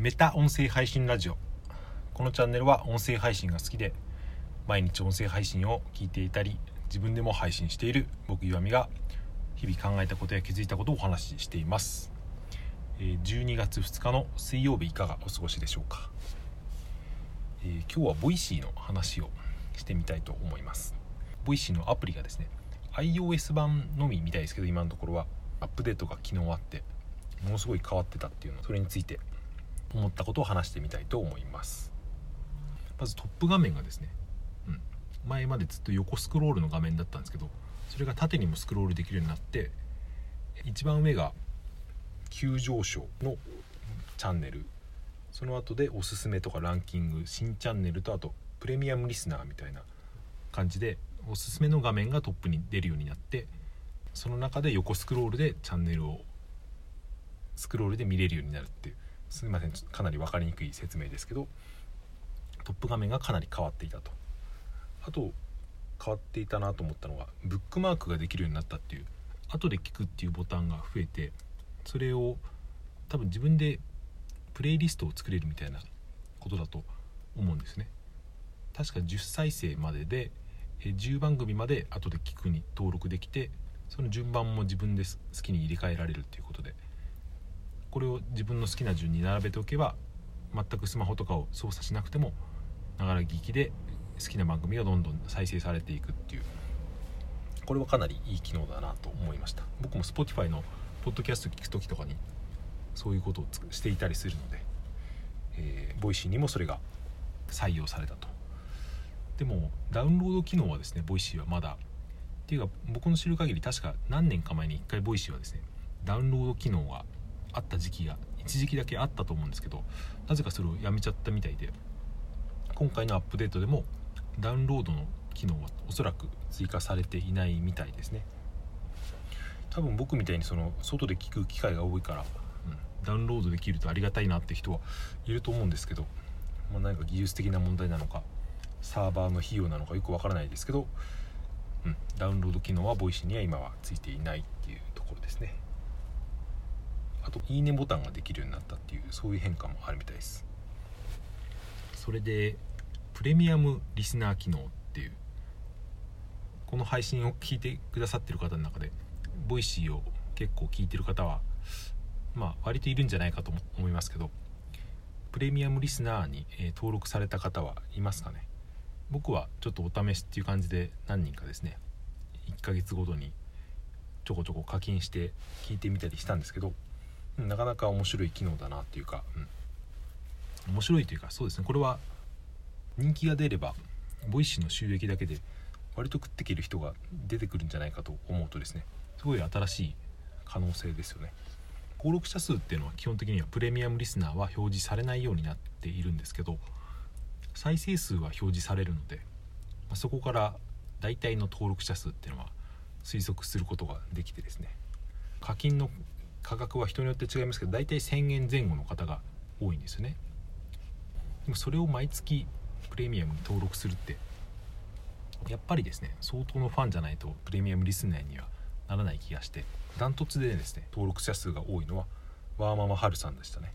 メタ音声配信ラジオ。このチャンネルは音声配信が好きで毎日音声配信を聞いていたり自分でも配信している僕岩見が日々考えたことや気づいたことをお話ししています。12月2日の水曜日いかがお過ごしでしょうか、えー今日は Voicyの話をしてみたいと思います。 Voicyのアプリがですね iOS 版のみみたいですけど今のところはアップデートが昨日あってものすごい変わってたっていうのそれについて思ったことを話してみたいと思います。まずトップ画面がですね、うん、前までずっと横スクロールの画面だったんですけどそれが縦にもスクロールできるようになって一番上が急上昇のチャンネル。その後でおすすめとかランキング新チャンネルとあとプレミアムリスナーみたいな感じでおすすめの画面がトップに出るようになってその中で横スクロールでチャンネルをスクロールで見れるようになるっていうすみません。かなり分かりにくい説明ですけどトップ画面がかなり変わっていたと。あと変わっていたなと思ったのがブックマークができるようになったっていう後で聞くっていうボタンが増えてそれを多分自分でプレイリストを作れるみたいなことだと思うんですね。確か10再生までで10番組まで後で聞くに登録できてその順番も自分で好きに入れ替えられるっていうことでこれを自分の好きな順に並べておけば全くスマホとかを操作しなくてもながら聞きで好きな番組がどんどん再生されていくっていう。これはかなりいい機能だなと思いました。僕も Spotify のポッドキャスト聞く時とかにそういうことをしていたりするので、えー、 Voicyにもそれが採用されたと。でもダウンロード機能はですね Voicyはまだ。っていうか僕の知る限り確か何年か前に1回 Voicyはですねダウンロード機能があった時期が一時期だけあったと思うんですけどなぜかそれをやめちゃったみたいで今回のアップデートでもダウンロードの機能はおそらく追加されていないみたいですね。多分僕みたいにその外で聞く機会が多いから、うん、ダウンロードできるとありがたいなって人はいると思うんですけど、まあ、何か技術的な問題なのかサーバーの費用なのかよくわからないですけど、うん、ダウンロード機能は Voicyには今はついていないっていうところですねあといいねボタンができるようになったっていうそういう変化もあるみたいです。それでプレミアムリスナー機能っていうこの配信を聞いてくださってる方の中でボイシーを結構聞いてる方はまあ割といるんじゃないかと思いますけどプレミアムリスナーに、登録された方はいますかね。僕はちょっとお試しっていう感じで何人かですね1ヶ月ごとにちょこちょこ課金して聞いてみたりしたんですけどなかなか面白い機能だなっていうか、うん、面白いというかそうですね。これは人気が出れば Voicyの収益だけで割と食っていける人が出てくるんじゃないかと思うとですねすごい新しい可能性ですよね。登録者数っていうのは基本的にはプレミアムリスナーは表示されないようになっているんですけど再生数は表示されるので、まあそこから大体の登録者数っていうのは推測することができてですね課金の価格は人によって違いますけど大体1000円前後の方が多いんですよね。でもそれを毎月プレミアムに登録するってやっぱりですね相当のファンじゃないとプレミアムリスナーにはならない気がしてダントツでですね登録者数が多いのはワーママハルさんでしたね、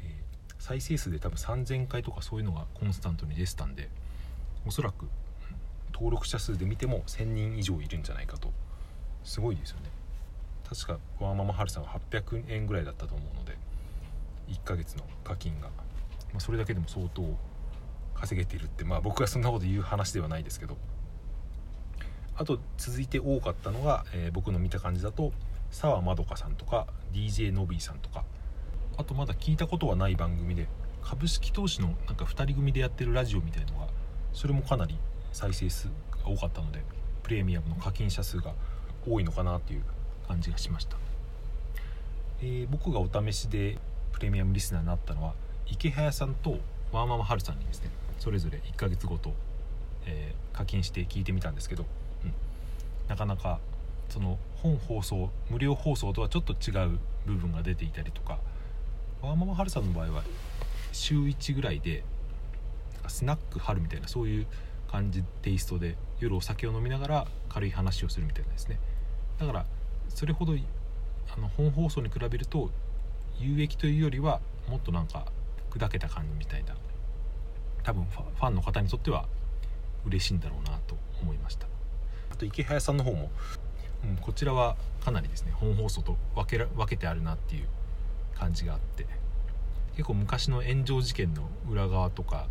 えー再生数で多分3000回とかそういうのがコンスタントに出てたんでおそらく登録者数で見ても1000人以上いるんじゃないかと。すごいですよね。確かワーママハルさんは800円ぐらいだったと思うので1ヶ月の課金が、まあ、それだけでも相当稼げているってまあ僕がそんなこと言う話ではないですけど。あと続いて多かったのが、えー僕の見た感じだと澤まどかさんとか DJ のびーさんとか。あとまだ聞いたことはない番組で株式投資のなんか2人組でやってるラジオみたいのがそれもかなり再生数が多かったのでプレミアムの課金者数が多いのかなっていう感じがしました、えー僕がお試しでプレミアムリスナーになったのは池早さんとワーママハルさんにですねそれぞれ1ヶ月ごと、えー課金して聞いてみたんですけど、うん。なかなかその本放送無料放送とはちょっと違う部分が出ていたりとかワーママハルさんの場合は週1ぐらいでスナック春みたいなそういう感じテイストで夜お酒を飲みながら軽い話をするみたいなですね。だからそれほどあの本放送に比べると有益というよりはもっとなんか砕けた感じみたいな多分ファンの方にとっては嬉しいんだろうなと思いました。あと池早さんの方も、うん、こちらはかなりですね本放送と分けら分けてあるなっていう感じがあって結構昔の炎上事件の裏側とか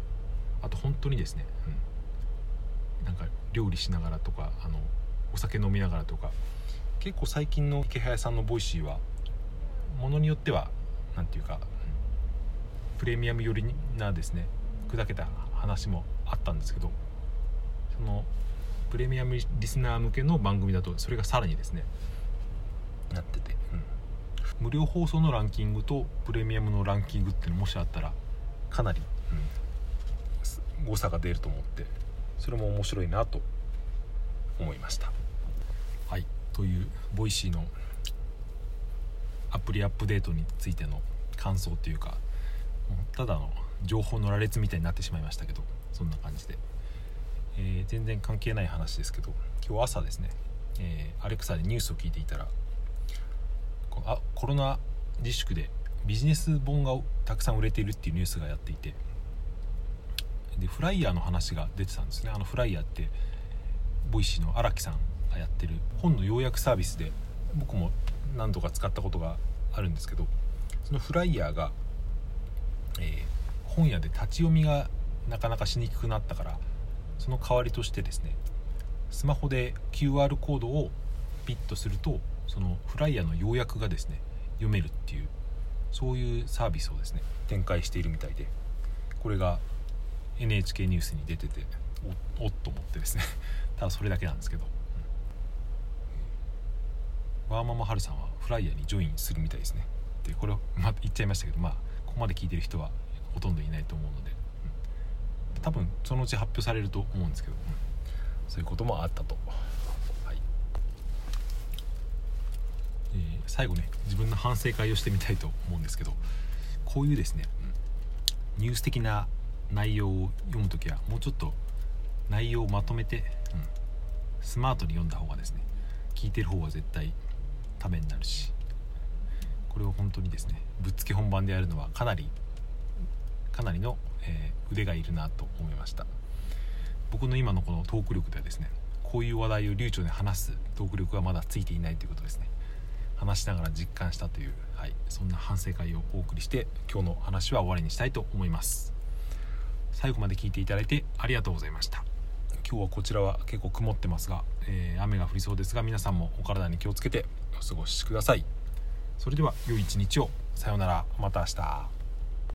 あと本当にですね、うん、なんか料理しながらとかあのお酒飲みながらとか結構最近のイケハヤさんの Voicy はものによっては何て言うか、プレミアム寄りなですね砕けた話もあったんですけどそのプレミアムリスナー向けの番組だとそれがさらにですねなってて、うん、無料放送のランキングとプレミアムのランキングっていうのもしあったらかなり、うん、誤差が出ると思ってそれも面白いなと思いました。という Voicyのアプリアップデートについての感想というかただの情報の羅列みたいになってしまいましたけどそんな感じで、えー、全然関係ない話ですけど今日朝ですね、えー、アレクサでニュースを聞いていたらあコロナ自粛でビジネス本がたくさん売れているっていうニュースがやっていてで flierの話が出てたんですね。あの flierって Voicyの荒木さんやってる本の要約サービスで僕も何度か使ったことがあるんですけどその flierが、えー、本屋で立ち読みがなかなかしにくくなったからその代わりとしてですねスマホで QR コードをピッとするとそのフライヤーの要約がですね読めるっていうそういうサービスをですね展開しているみたいでこれが NHK ニュースに出てておっと思ってですね。ただそれだけなんですけど、ワーママハルさんはフライヤーにジョインするみたいですね。でこれを、ま、言っちゃいましたけどまあここまで聞いてる人はほとんどいないと思うので、うん、多分そのうち発表されると思うんですけど、うん、そういうこともあったと、はい。えー、最後ね自分の反省会をしてみたいと思うんですけどこういうですね、うん、ニュース的な内容を読む時はもうちょっと内容をまとめて、うん、スマートに読んだ方がですね聞いてる方は絶対ためになるしこれを本当にですねぶっつけ本番でやるのはかなりかなりの、えー、腕がいるなと思いました。僕の今のこのトーク力ではですねこういう話題を流暢に話すトーク力がまだついていないということですね。話しながら実感したという、はい、そんな反省会をお送りして今日の話は終わりにしたいと思います。最後まで聞いていただいてありがとうございました。今日はこちらは結構曇ってますが、えー、雨が降りそうですが皆さんもお体に気をつけてお過ごしください。それでは良い一日を。さようなら。また明日。